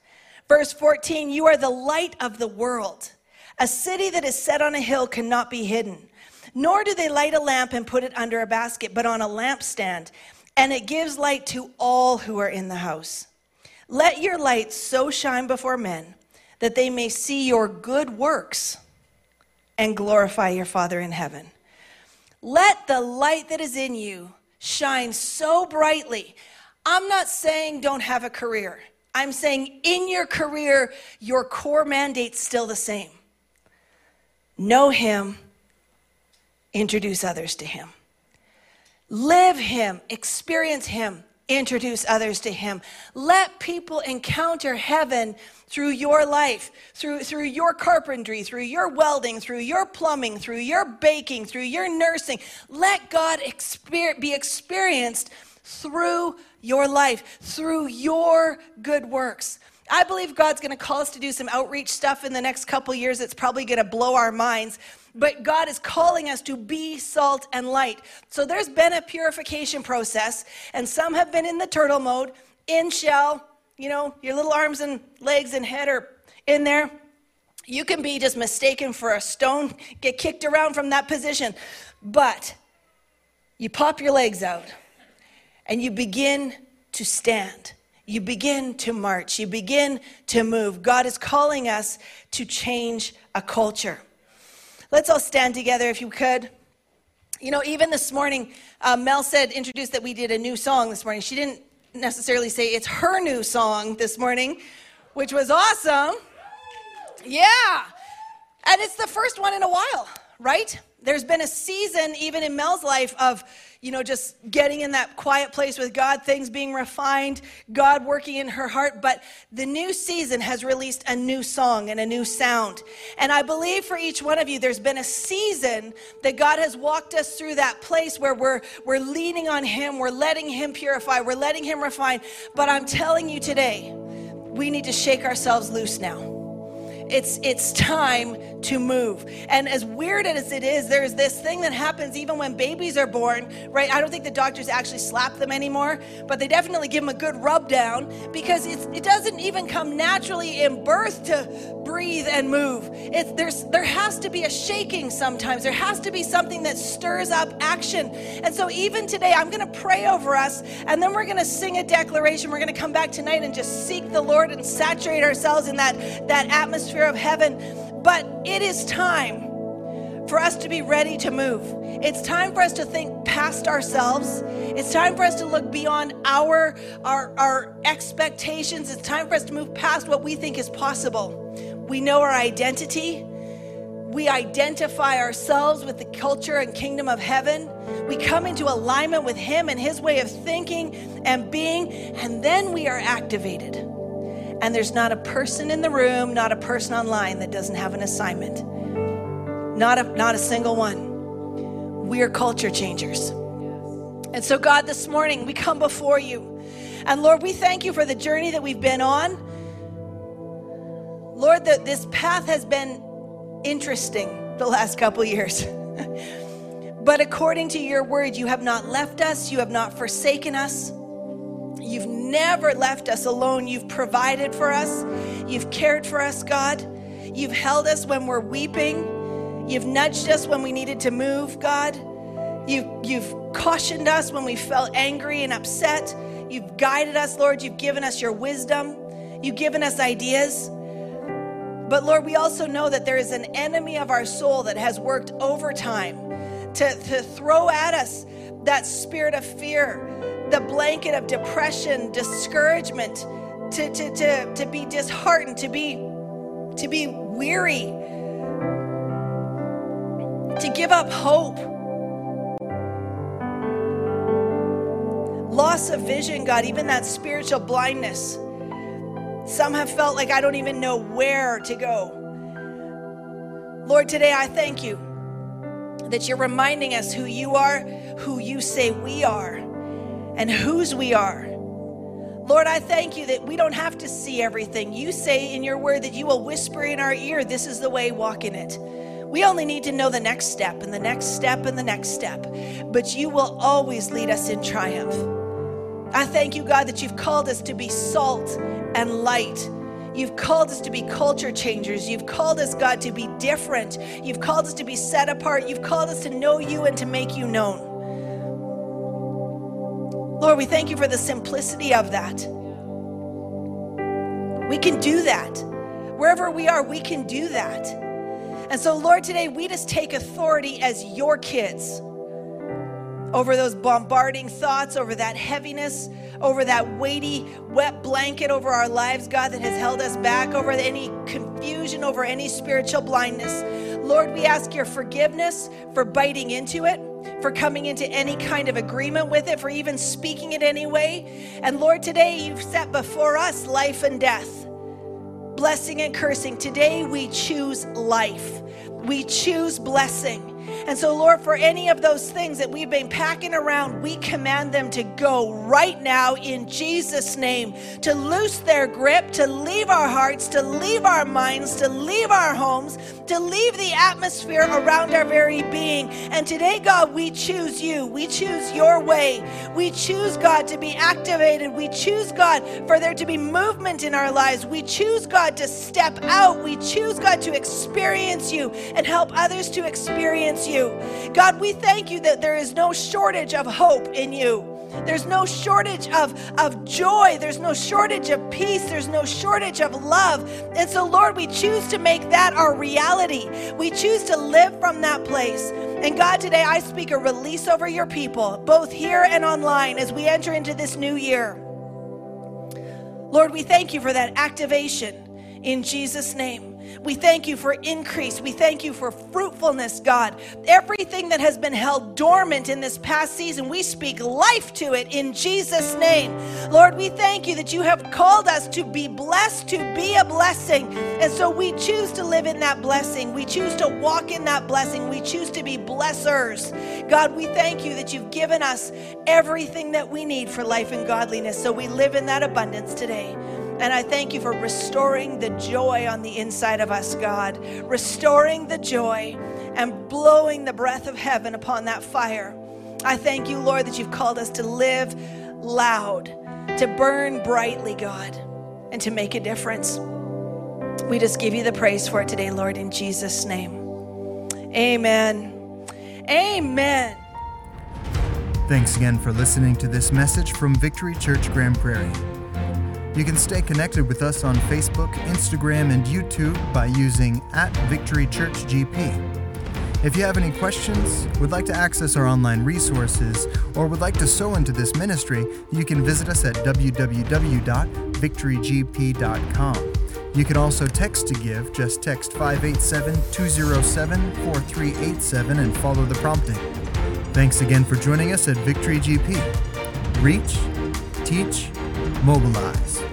Verse 14, you are the light of the world. A city that is set on a hill cannot be hidden. Nor do they light a lamp and put it under a basket, but on a lampstand, and it gives light to all who are in the house. Let your light so shine before men that they may see your good works and glorify your Father in heaven. Let the light that is in you shine so brightly I'm not saying don't have a career. I'm saying in your career, your core mandate's still the same. Know Him, introduce others to Him. Live Him, experience Him, introduce others to Him. Let people encounter heaven through your life, through, through your carpentry, through your welding, through your plumbing, through your baking, through your nursing. Let God exper- be experienced through your life, through your good works. I believe God's going to call us to do some outreach stuff in the next couple years. It's probably going to blow our minds. But God is calling us to be salt and light. So there's been a purification process, and some have been in the turtle mode, in shell, you know, your little arms and legs and head are in there. You can be just mistaken for a stone, get kicked around from that position. But you pop your legs out and you begin to stand. You begin to march. You begin to move. God is calling us to change a culture. Let's all stand together if you could. You know, even this morning, uh, Mel said, introduced that we did a new song this morning. She didn't necessarily say it's her new song this morning, which was awesome. Yeah. And it's the first one in a while, right? There's been a season, even in Mel's life, of you know, just getting in that quiet place with God, things being refined, God working in her heart. But the new season has released a new song and a new sound. And I believe for each one of you, there's been a season that God has walked us through that place where we're, we're leaning on Him, we're letting Him purify, we're letting Him refine. But I'm telling you today, we need to shake ourselves loose now. It's it's time to move. And as weird as it is, there's this thing that happens even when babies are born, right? I don't think the doctors actually slap them anymore, but they definitely give them a good rub down because it doesn't even come naturally in birth to breathe and move. It's, there's, there has to be a shaking sometimes. There has to be something that stirs up action. And so even today, I'm going to pray over us, and then we're going to sing a declaration. We're going to come back tonight and just seek the Lord and saturate ourselves in that, that atmosphere of heaven. But it is time for us to be ready to move. It's time for us to think past ourselves. It's time for us to look beyond our, our, our expectations. It's time for us to move past what we think is possible. We know our identity. We identify ourselves with the culture and kingdom of heaven. We come into alignment with Him and His way of thinking and being, and then we are activated. And there's not a person in the room, not a person online that doesn't have an assignment. Not a, not a single one. We are culture changers. And so, God, this morning we come before you. And Lord, we thank you for the journey that we've been on. Lord, that this path has been interesting the last couple years. [laughs] but according to your word, you have not left us, you have not forsaken us. You've never left us alone. You've provided for us. You've cared for us, God. You've held us when we're weeping. You've nudged us when we needed to move, God. You've, you've cautioned us when we felt angry and upset. You've guided us, Lord. You've given us your wisdom. You've given us ideas. But Lord, we also know that there is an enemy of our soul that has worked overtime to, to throw at us that spirit of fear, the blanket of depression, discouragement, to, to, to, to be disheartened, to be, to be weary, to give up hope. Loss of vision, God, even that spiritual blindness. Some have felt like I don't even know where to go. Lord, today I thank you that you're reminding us who you are, who you say we are, and whose we are. Lord, I thank you that we don't have to see everything. You say in your word that you will whisper in our ear, This is the way, walk in it. We only need to know the next step and the next step and the next step. But you will always lead us in triumph. I thank you, God, that you've called us to be salt and light. You've called us to be culture changers. You've called us, God, to be different. You've called us to be set apart. You've called us to know you and to make you known. Lord, we thank you for the simplicity of that. We can do that. Wherever we are, we can do that. And so, Lord, today we just take authority as your kids. over those bombarding thoughts, over that heaviness, over that weighty, wet blanket over our lives, God, that has held us back, over any confusion, over any spiritual blindness. Lord, we ask your forgiveness for biting into it, for coming into any kind of agreement with it, for even speaking it anyway. And Lord, today you've set before us life and death, blessing and cursing. Today we choose life, we choose blessing. And so, Lord, for any of those things that we've been packing around, we command them to go right now in Jesus' name, to loose their grip, to leave our hearts, to leave our minds, to leave our homes, to leave the atmosphere around our very being. And today, God, we choose you. We choose your way. We choose, God, to be activated. We choose, God, for there to be movement in our lives. We choose, God, to step out. We choose, God, to experience you and help others to experience you. God, we thank you that there is no shortage of hope in you. There's no shortage of, of joy. There's no shortage of peace. There's no shortage of love. And so, Lord, we choose to make that our reality. We choose to live from that place. And God, today I speak a release over your people, both here and online, as we enter into this new year. Lord, we thank you for that activation in Jesus' name. We thank you for increase. We thank you for fruitfulness, God. Everything that has been held dormant in this past season, we speak life to it in Jesus' name. Lord, we thank you that you have called us to be blessed, to be a blessing. And so we choose to live in that blessing. We choose to walk in that blessing. We choose to be blessers. God, we thank you that you've given us everything that we need for life and godliness. So we live in that abundance today. And I thank you for restoring the joy on the inside of us, God. Restoring the joy and blowing the breath of heaven upon that fire. I thank you, Lord, that you've called us to live loud, to burn brightly, God, and to make a difference. We just give you the praise for it today, Lord, in Jesus' name. Amen. Amen. Thanks again for listening to this message from Victory Church Grand Prairie. You can stay connected with us on Facebook, Instagram, and YouTube by using at Victory Church GP. If you have any questions, would like to access our online resources, or would like to sow into this ministry, you can visit us at www.victorygp.com. You can also text to give. Just text 587 207 4387 and follow the prompting. Thanks again for joining us at Victory GP. Reach, teach, mobilize.